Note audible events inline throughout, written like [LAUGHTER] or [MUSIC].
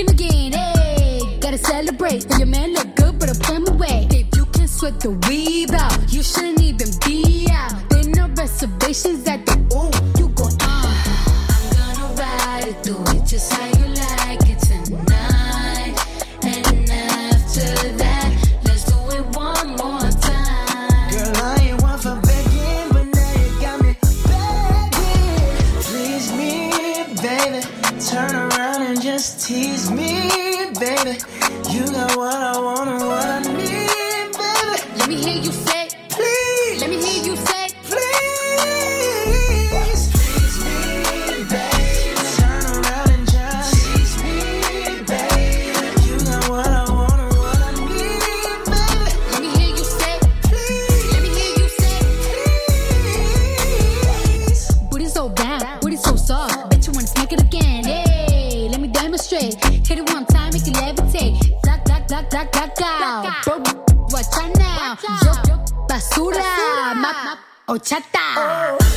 working again. Hey, gotta celebrate. Your man look good, but I put him away. If you can sweat the weave out, you shouldn't even be out. There no reservations at the ooh. You go ah. I'm gonna ride it, do it just like black watch out now. Yo, basura, ochata. I'm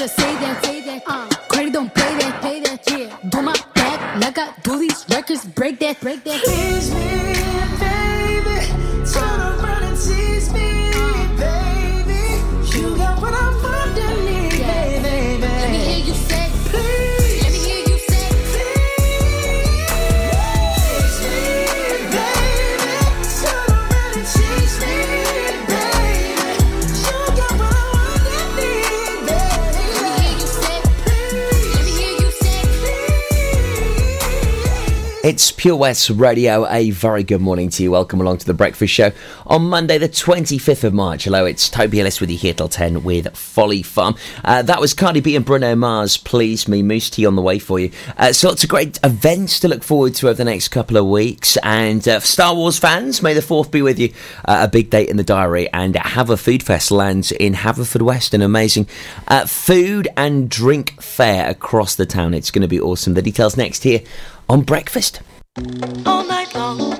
Better say that, say that. Uh, credit don't pay that, pay that. Yeah, do my back like I do these records. Break that, break that. Tease me, It's Pure West Radio. A very good morning to you. Welcome along to the Breakfast Show on Monday, the 25th of March. Hello, it's Toby Ellis with you here till 10 with Folly Farm. Uh, that was Cardi B and Bruno Mars. Please me, Moose Tea on the way for you. Uh, so lots of great events to look forward to over the next couple of weeks. And uh, Star Wars fans, may the 4th be with you. Uh, a big date in the diary. And Have a Food Fest lands in Haverfordwest. An amazing uh, food and drink fair across the town. It's going to be awesome. The details next here on Breakfast. all night long.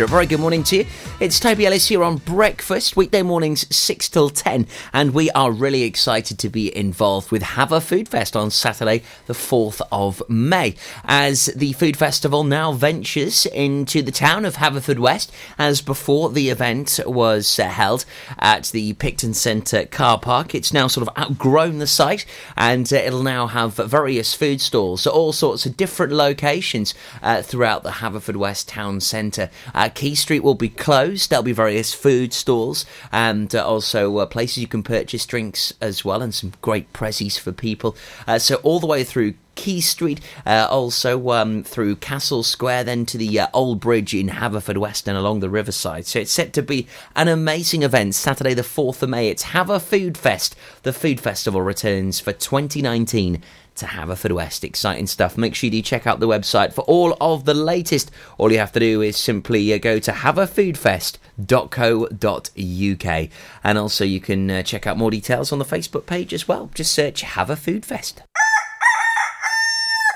A very good morning to you. It's Toby Ellis here on Breakfast, weekday mornings 6 till 10, and we are really excited to be involved with Have a Food Fest on Saturday, the 4th of May, as the food festival now ventures into the town of Haverfordwest, as before the event was uh, held at the Picton Centre car park. It's now sort of outgrown the site, and uh, it'll now have various food stalls at all sorts of different locations uh, throughout the Haverfordwest town centre. Uh, Quay Street will be closed. There'll be various food stalls and uh, also uh, places you can purchase drinks as well, and some great prezzies for people. Uh, so all the way through. Quay Street, uh, also um, through Castle Square, then to the uh, Old Bridge in Haverfordwest and along the riverside. So it's set to be an amazing event. Saturday, the 4th of May, it's Haver Food Fest. The Food Festival returns for 2019 to have a food Haverfordwest. Exciting stuff. Make sure you do check out the website for all of the latest. All you have to do is simply uh, go to haveafoodfest.co.uk. And also, you can uh, check out more details on the Facebook page as well. Just search Have a Food Fest.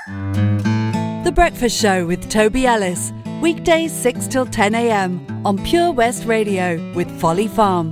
The Breakfast Show with Toby Ellis. Weekdays 6 till 10 a.m. on Pure West Radio with Folly Farm.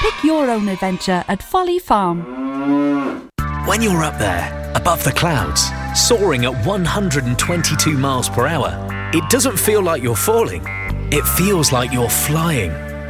Pick your own adventure at Folly Farm. When you're up there, above the clouds, soaring at 122 miles per hour, it doesn't feel like you're falling. It feels like you're flying.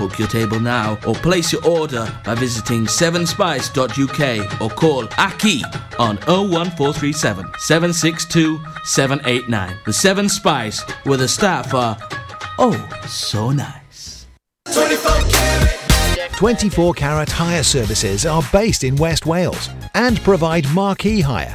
Book your table now or place your order by visiting sevenspice.uk or call Aki on 01437 762 789. The Seven Spice, where the staff are oh so nice. 24 Carat Hire Services are based in West Wales and provide marquee hire,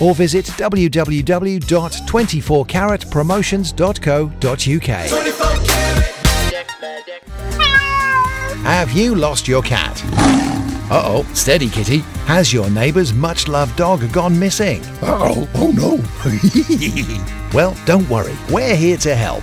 or visit www.24caratpromotions.co.uk. Have you lost your cat? Uh oh, steady kitty. Has your neighbour's much loved dog gone missing? Uh oh, oh no. [LAUGHS] well, don't worry, we're here to help.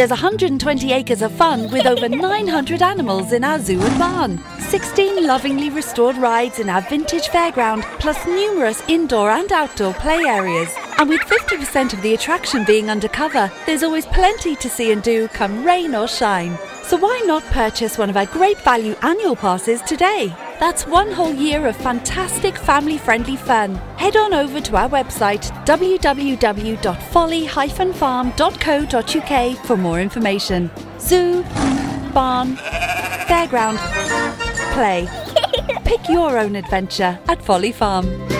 There's 120 acres of fun with over 900 animals in our zoo and barn. 16 lovingly restored rides in our vintage fairground, plus numerous indoor and outdoor play areas. And with 50% of the attraction being undercover, there's always plenty to see and do come rain or shine. So why not purchase one of our great value annual passes today? That's one whole year of fantastic family friendly fun. Head on over to our website www.folly-farm.co.uk for more information. Zoo, barn, fairground, play. [LAUGHS] Pick your own adventure at Folly Farm.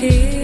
Didn't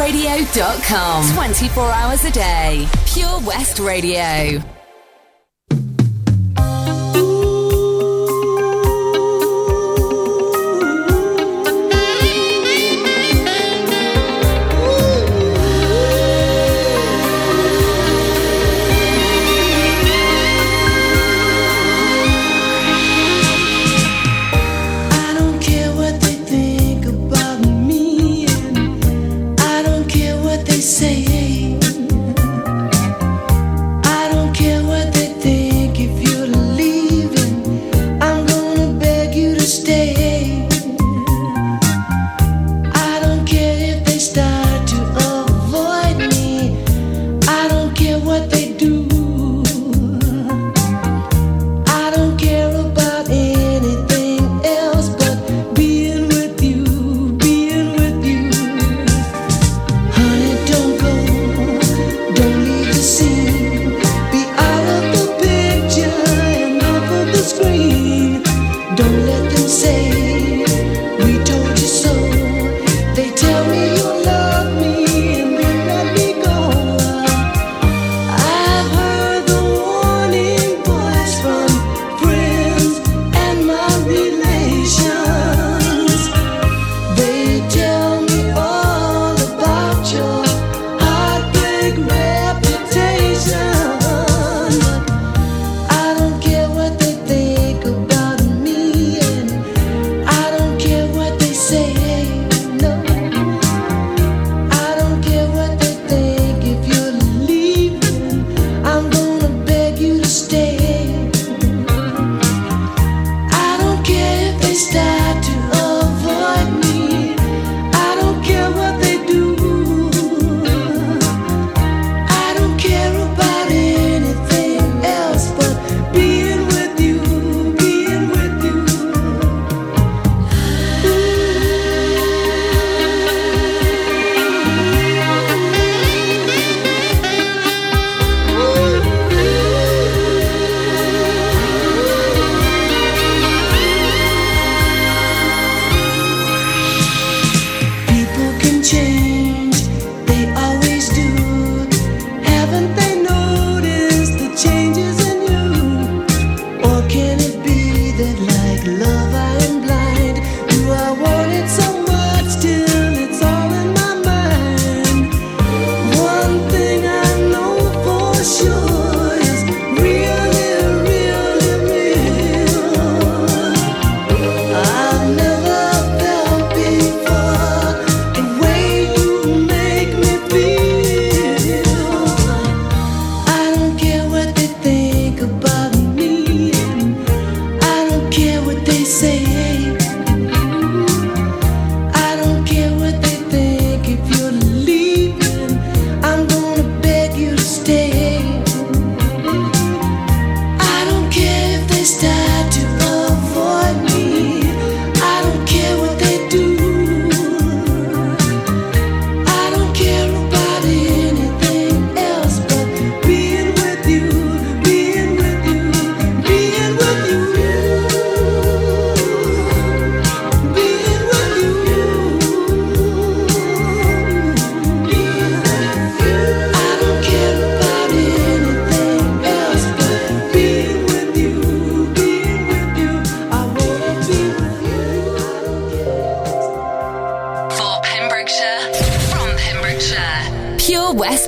westradio.com. 24 hours a day. Pure West Radio.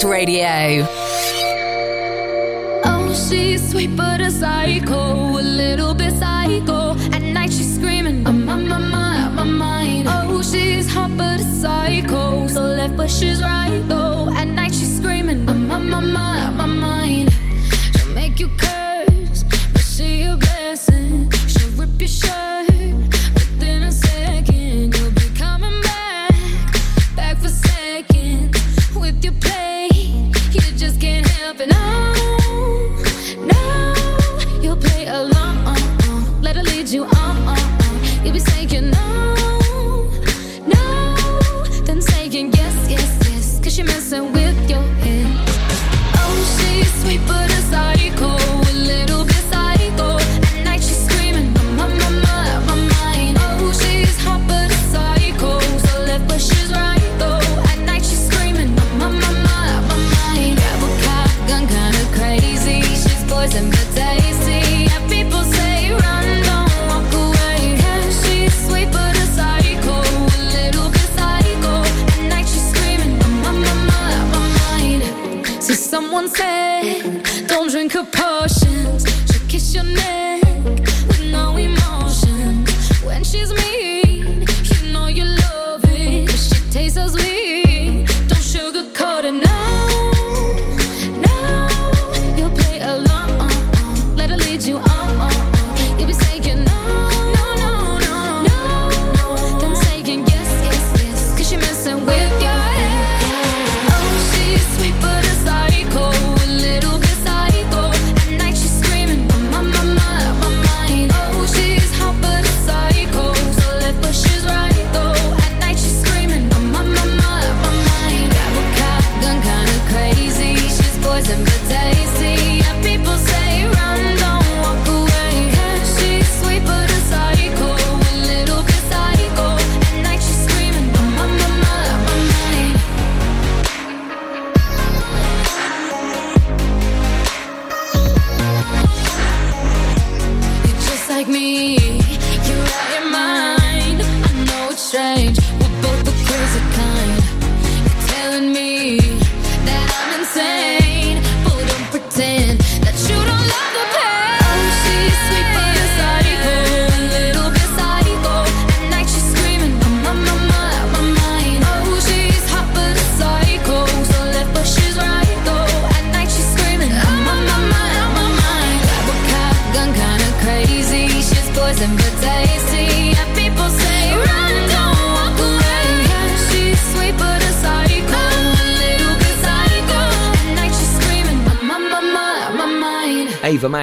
Coast Radio. Oh, she's sweet but a psycho, a little bit psycho. At night she's screaming, I'm on my mind, on my mind. Oh, she's hot but a psycho, so left but she's right though. At night she's screaming, I'm on my mind, on my mind. She'll make you curse, but see your blessing. She'll rip your shirt.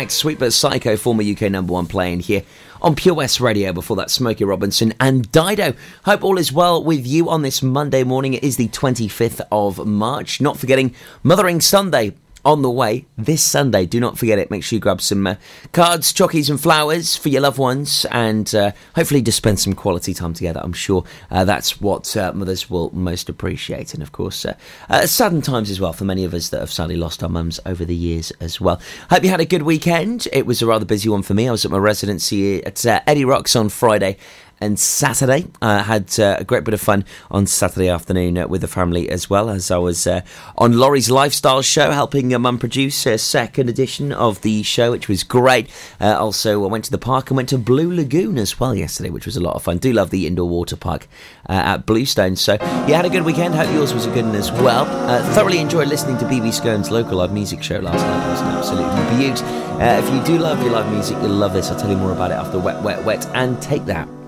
Max, Sweet But Psycho, former UK number one playing here on Pure West Radio. Before that, Smokey Robinson and Dido. Hope all is well with you on this Monday morning. It is the 25th of March. Not forgetting Mothering Sunday on the way this Sunday. Do not forget it. Make sure you grab some uh, cards, chockies, and flowers for your loved ones, and uh, hopefully just spend some quality time together. I'm sure uh, that's what uh, mothers will most appreciate, and of course, uh, uh, saddened times as well for many of us that have sadly lost our mums over the years as well. Hope you had a good weekend. It was a rather busy one for me. I was at my residency at Eddie Rocks on Friday and Saturday. I had uh, a great bit of fun on Saturday afternoon uh, with the family as well as I was uh, on Laurie's Lifestyle Show helping mum produce a second edition of the show, which was great. Also, I went to the park and went to Blue Lagoon as well yesterday, which was a lot of fun. Do love the indoor water park at Bluestone. So, yeah, had a good weekend. Hope yours was a good one as well. Thoroughly enjoyed listening to BB Scone's local live music show last night. It was an absolute beaut. Uh, if you do love your live music, you'll love this. I'll tell you more about it after Wet, Wet, Wet. And take that.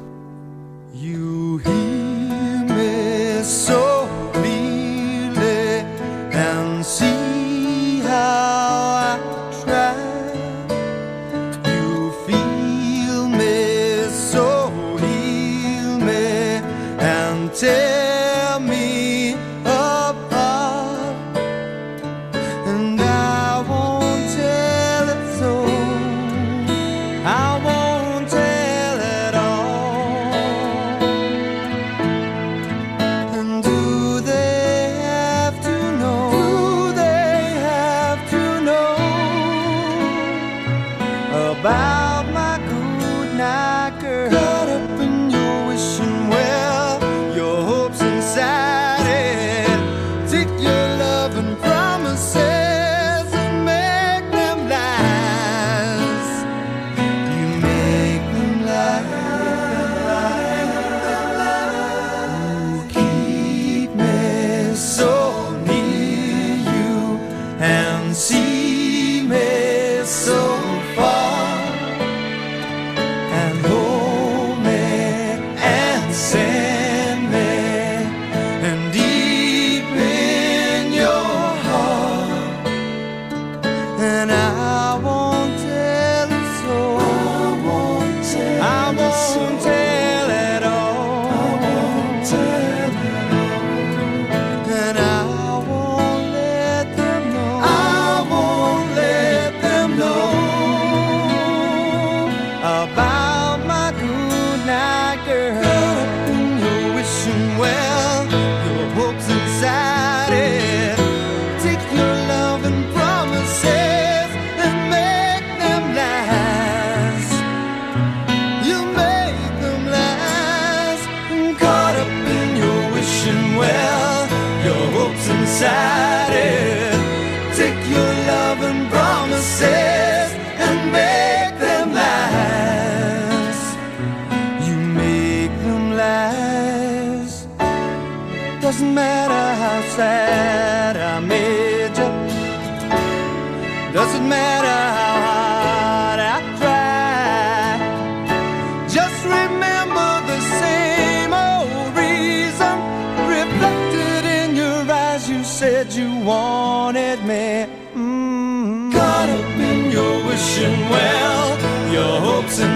So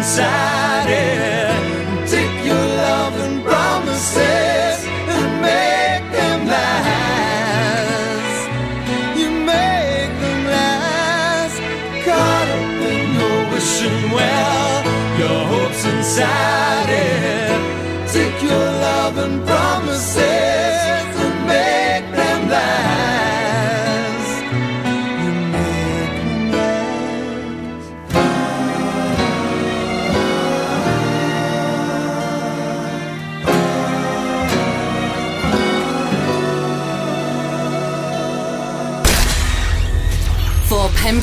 pensaré.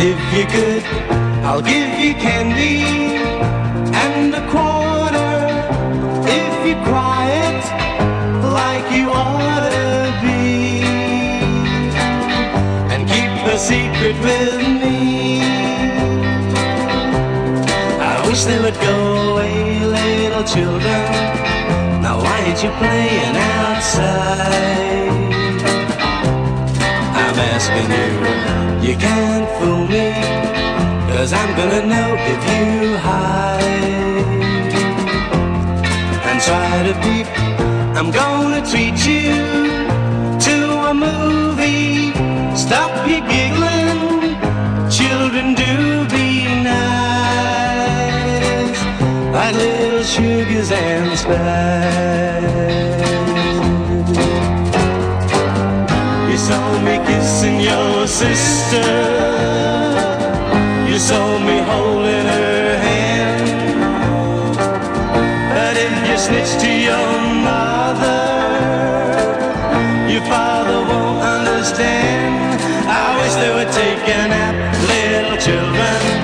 If you could, I'll give you candy and a quarter if you're quiet like you ought to be. And keep the secret with me. I wish they would go away, little children. Now why ain't you playing outside? Asking you, you can't fool me, cause I'm gonna know if you hide. And try to peep, I'm gonna treat you to a movie. Stop your giggling, children do be nice, like little sugars and spice. Kissing your sister. You saw me holding her hand. But if you snitch to your mother, your father won't understand. I wish they would take a nap, little children.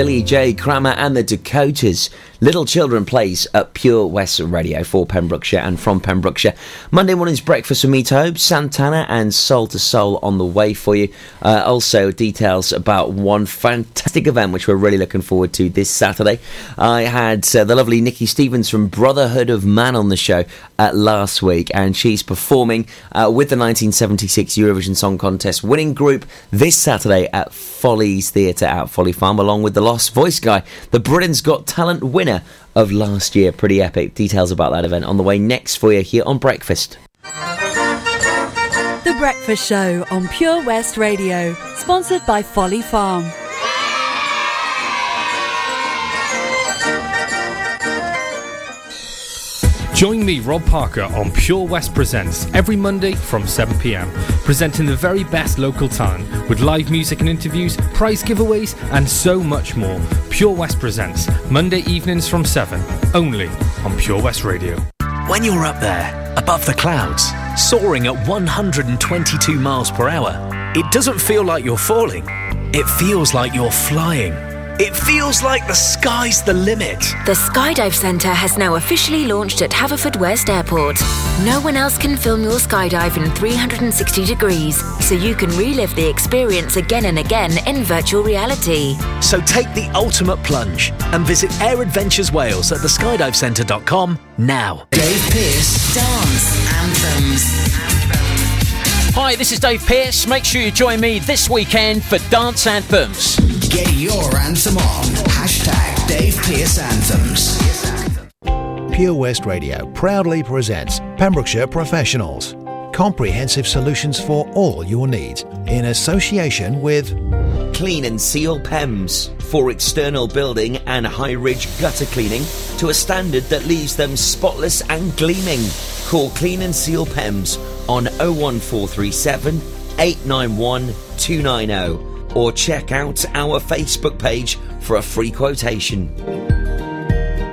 Billy J. Kramer and the Dakotas. Little Children plays at Pure West Radio for Pembrokeshire and from Pembrokeshire. Monday morning's breakfast with me, Tobe, Santana, and Soul to Soul on the way for you. Uh, also, details about one fantastic event which we're really looking forward to this Saturday. I had uh, the lovely Nikki Stevens from Brotherhood of Man on the show uh, last week, and she's performing uh, with the 1976 Eurovision Song Contest winning group this Saturday at Follies Theatre at Folly Farm, along with the Lost Voice guy, the Britain's Got Talent winner of last year. Pretty epic. Details about that event on the way next for you here on Breakfast. The Breakfast Show on Pure West Radio, sponsored by Folly Farm. Join me, Rob Parker, on Pure West Presents every Monday from 7pm, presenting the very best local talent with live music and interviews, prize giveaways, and so much more. Pure West Presents, Monday evenings from 7, only on Pure West Radio. When you're up there, above the clouds, soaring at 122 miles per hour, it doesn't feel like you're falling. It feels like you're flying. It feels like the sky's the limit. The Skydive Centre has now officially launched at Haverfordwest Airport. No one else can film your skydive in 360 degrees, so you can relive the experience again and again in virtual reality. So take the ultimate plunge and visit Air Adventures Wales at theskydivecentre.com now. Dave Pearce Dance Anthems. Hi, this is Dave Pearce. Make sure you join me this weekend for Dance Anthems. Get your anthem on. Hashtag Dave Pearce Anthems. Pure West Radio proudly presents Pembrokeshire Professionals. Comprehensive solutions for all your needs in association with Clean and Seal PEMS for external building and high ridge gutter cleaning to a standard that leaves them spotless and gleaming. Call Clean and Seal PEMS on 01437 891 290 or check out our Facebook page for a free quotation.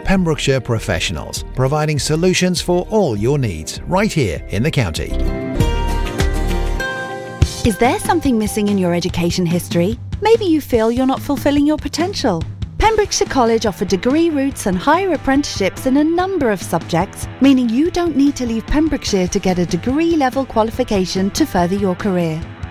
Pembrokeshire Professionals, providing solutions for all your needs right here in the county. Is there something missing in your education history? Maybe you feel you're not fulfilling your potential. Pembrokeshire College offer degree routes and higher apprenticeships in a number of subjects, meaning you don't need to leave Pembrokeshire to get a degree level qualification to further your career.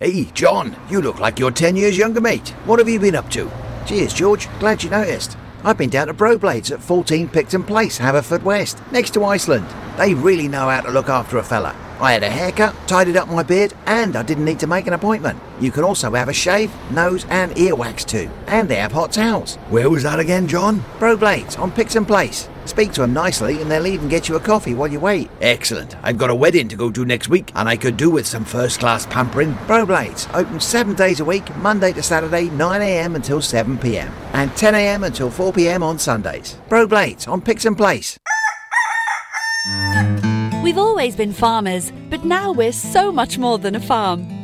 Hey, John, you look like you're 10 years younger, mate. What have you been up to? Cheers, George. Glad you noticed. I've been down to Broblades at 14 Picton Place, Haverfordwest, next to Iceland. They really know how to look after a fella. I had a haircut, tidied up my beard, and I didn't need to make an appointment. You can also have a shave, nose, and earwax too. And they have hot towels. Where was that again, John? Broblades on Picton Place. Speak to them nicely, and they'll even get you a coffee while you wait. Excellent. I've got a wedding to go to next week, and I could do with some first class pampering. Broblades open seven days a week, Monday to Saturday, 9am until 7pm, and 10am until 4pm on Sundays. Broblades on Picton Place. We've always been farmers, but now we're so much more than a farm.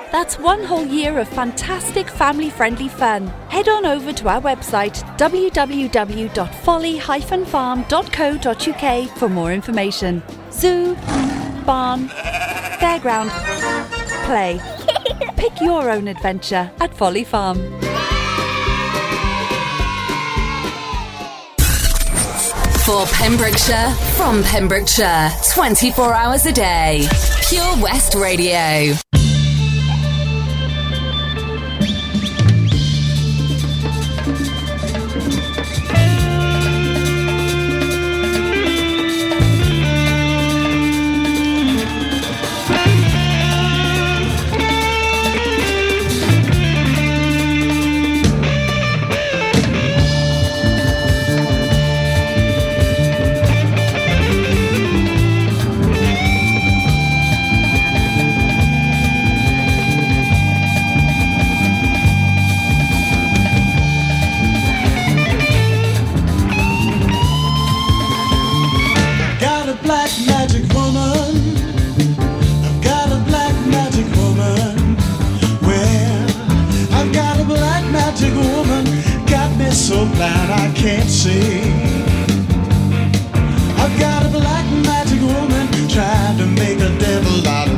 That's one whole year of fantastic family friendly fun. Head on over to our website www.folly-farm.co.uk for more information. Zoo, barn, fairground, play. [LAUGHS] Pick your own adventure at Folly Farm. For Pembrokeshire, from Pembrokeshire, 24 hours a day. Pure West Radio. A black magic woman. I've got a black magic woman. Well, I've got a black magic woman. Got me so blind I can't see. I've got a black magic woman trying to make a devil out of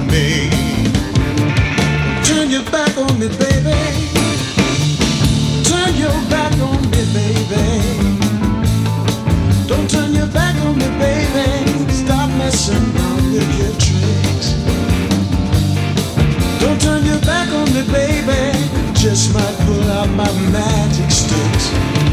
my magic sticks.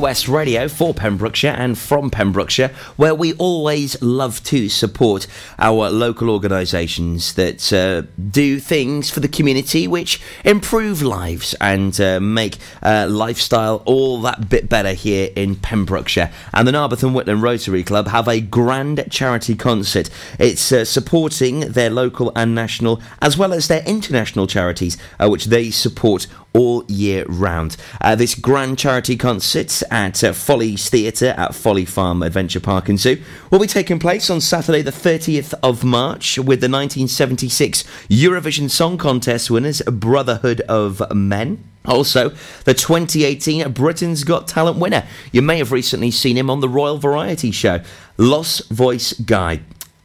West Radio for Pembrokeshire and from Pembrokeshire, where we always love to support our local organisations that uh, do things for the community which improve lives and uh, make uh, lifestyle all that bit better here in Pembrokeshire. And the Narberth and Whitland Rotary Club have a grand charity concert. It's uh, supporting their local and national, as well as their international charities, uh, which they support all year round. Uh, this grand charity concert at uh, Follies Theatre at Folly Farm Adventure Park and Zoo will be taking place on Saturday, the 30th of March, with the 1976 Eurovision Song Contest winners, Brotherhood of Man. Also, the 2018 Britain's Got Talent winner. You may have recently seen him on the Royal Variety Show, Lost Voice Guy.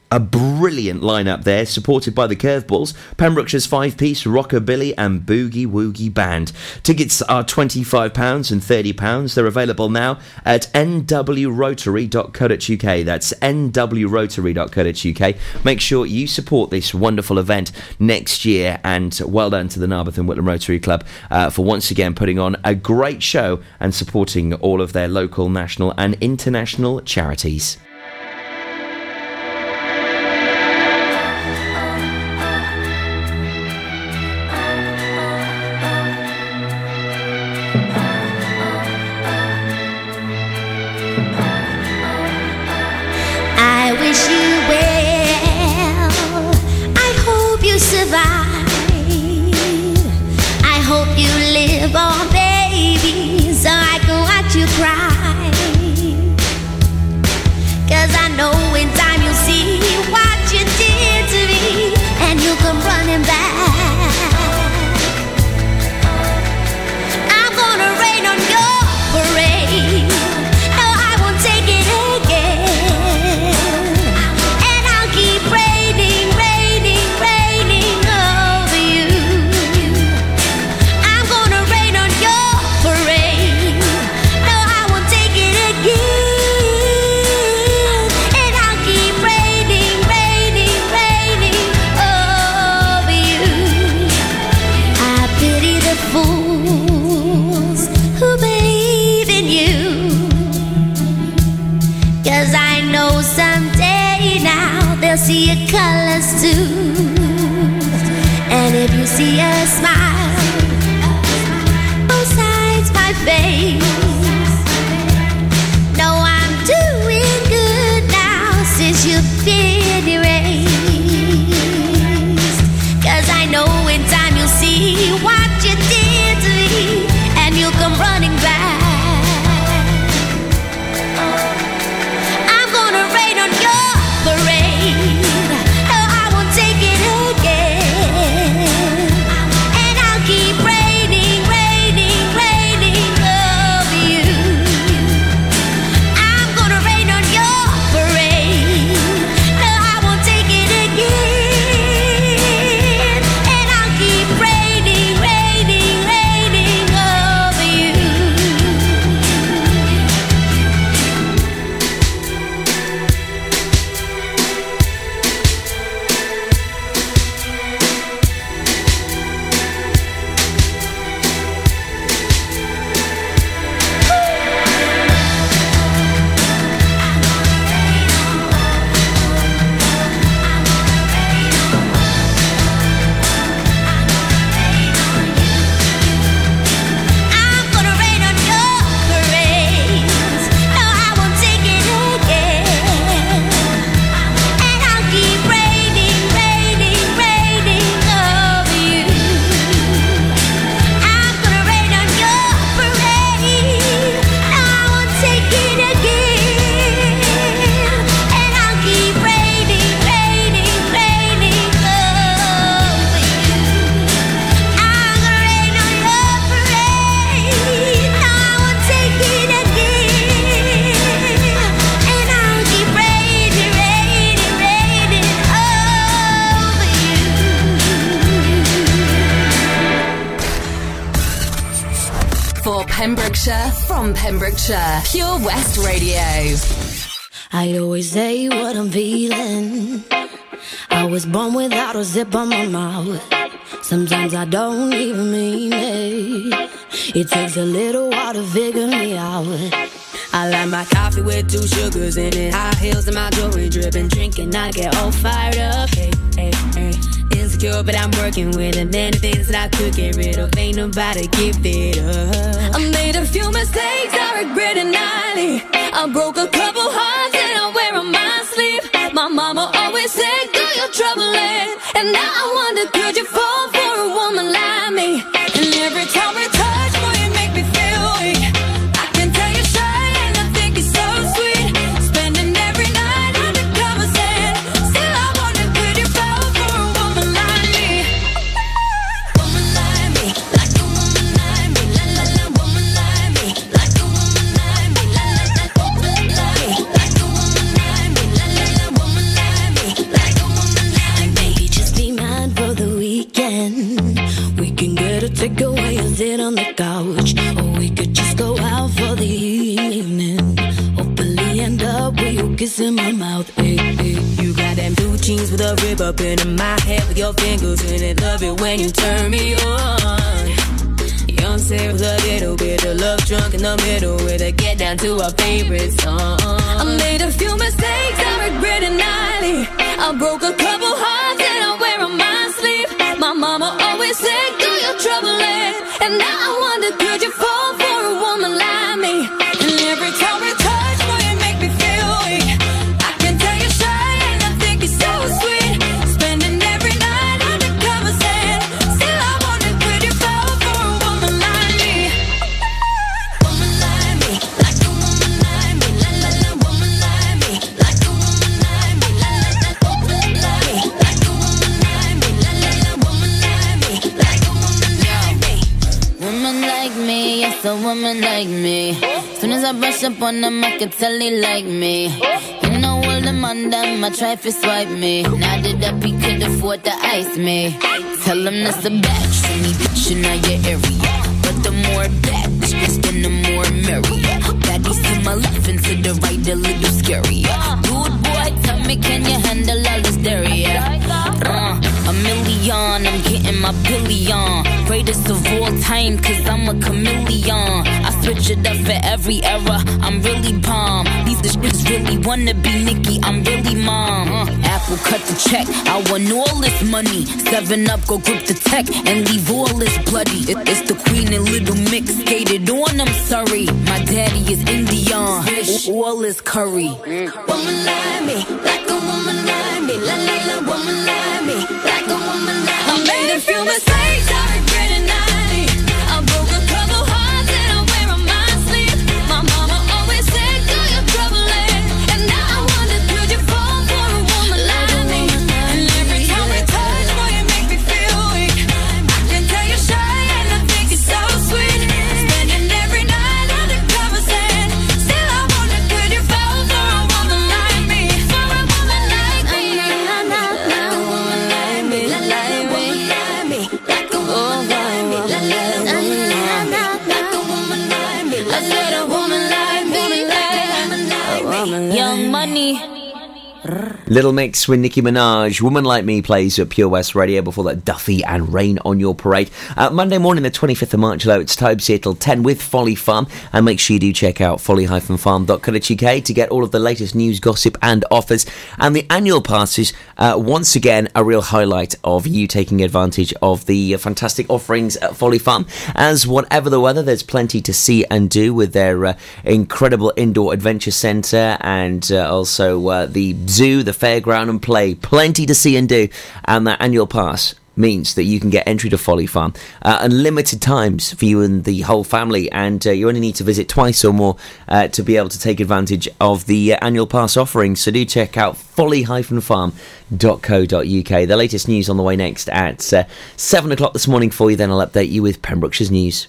A brilliant lineup there, supported by the Curveballs, Pembrokeshire's five piece rockabilly and boogie woogie band. Tickets are £25 and £30. They're available now at nwrotary.co.uk. That's nwrotary.co.uk. Make sure you support this wonderful event next year, and well done to the Narberth and Whitland Rotary Club uh, for once again putting on a great show and supporting all of their local, national, and international charities. Know see a Pembrokeshire, from Pembrokeshire, Pure West Radio. I always say what I'm feeling. I was born without a zip on my mouth. Sometimes I don't even mean it. It takes a little while to figure me out. I like my coffee with two sugars in it. High heels and my jewelry dripping. Drinking, I get all fired up. Hey, hey, hey. Insecure, but I'm working with it. Many things that I could get rid of. Ain't nobody give it up. I made a few mistakes, I regret it nightly. I broke a couple hearts and I wear on my sleeve. My mama always said, do your troubling. And now I wonder, could you fall on the couch, or we could just go out for the evening. Hopefully end up with you kissing my mouth. Hey, hey. You got them blue jeans with a rib up in my head with your fingers in it. Love it when you turn me on. Beyonce with a little bit of love drunk in the middle with a get down to our favorite song. I made a few mistakes, I regret it nightly. I broke a couple hearts up on them, I can tell they like me. You know all them on them, I try to swipe me. Now that up, he could afford to ice me. Tell him that's a batch for me, bitch, in your area. But the more bad bitches, then the more merrier. Baddies to my left and to the right, a little scarier. Dude, boy, tell me, can you handle all this dairy? Uh, a million, I'm getting my billion. Greatest of all time, cause I'm a chameleon. It up for every era, I'm really bomb. These bitches really wanna be Nicki, I'm really mom. Uh, Apple cut the check, I want all this money. Seven up, go grip the tech and leave all this bloody. It- it's the queen and little mix skated on, I'm sorry. My daddy is Indian, all is curry. Woman like me, like a woman like me, la la la, woman like me, like a woman like me. I made a few mistakes, I Little Mix with Nicki Minaj. Woman Like Me plays at Pure West Radio before that Duffy and Rain on Your Parade. Uh, Monday morning, the 25th of March, though, it's Tobe Seattle 10 with Folly Farm. And make sure you do check out folly-farm.co.uk to get all of the latest news, gossip, and offers. And the annual passes, uh, once again, a real highlight of you taking advantage of the uh, fantastic offerings at Folly Farm. As whatever the weather, there's plenty to see and do with their uh, incredible indoor adventure centre and uh, also uh, the zoo, the fairground, and play. Plenty to see and do. And that annual pass means that you can get entry to Folly Farm uh, unlimited times for you and the whole family, and uh, you only need to visit twice or more uh, to be able to take advantage of the uh, annual pass offering. So do check out folly-farm.co.uk. The latest news on the way next at uh, 7 o'clock this morning for you, then I'll update you with Pembrokeshire's news.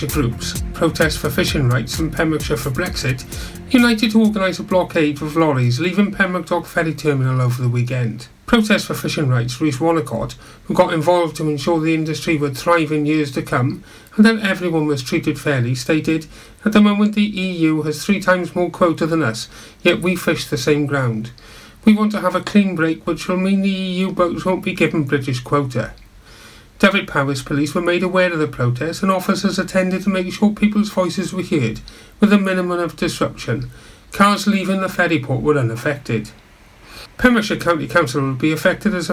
Pembrokeshire groups, Protest for Fishing Rights and Pembrokeshire for Brexit, united to organise a blockade of lorries leaving Pembroke Dock Ferry Terminal over the weekend. Protest for Fishing Rights reached Wanacott, who got involved to ensure the industry would thrive in years to come and that everyone was treated fairly, stated, At the moment the EU has three times more quota than us, yet we fish the same ground. We want to have a clean break which will mean the EU boats won't be given British quota. Dyfed-Powys police were made aware of the protest and officers attended to make sure people's voices were heard with a minimum of disruption. Cars leaving the ferry port were unaffected. Pembrokeshire County Council will be affected as a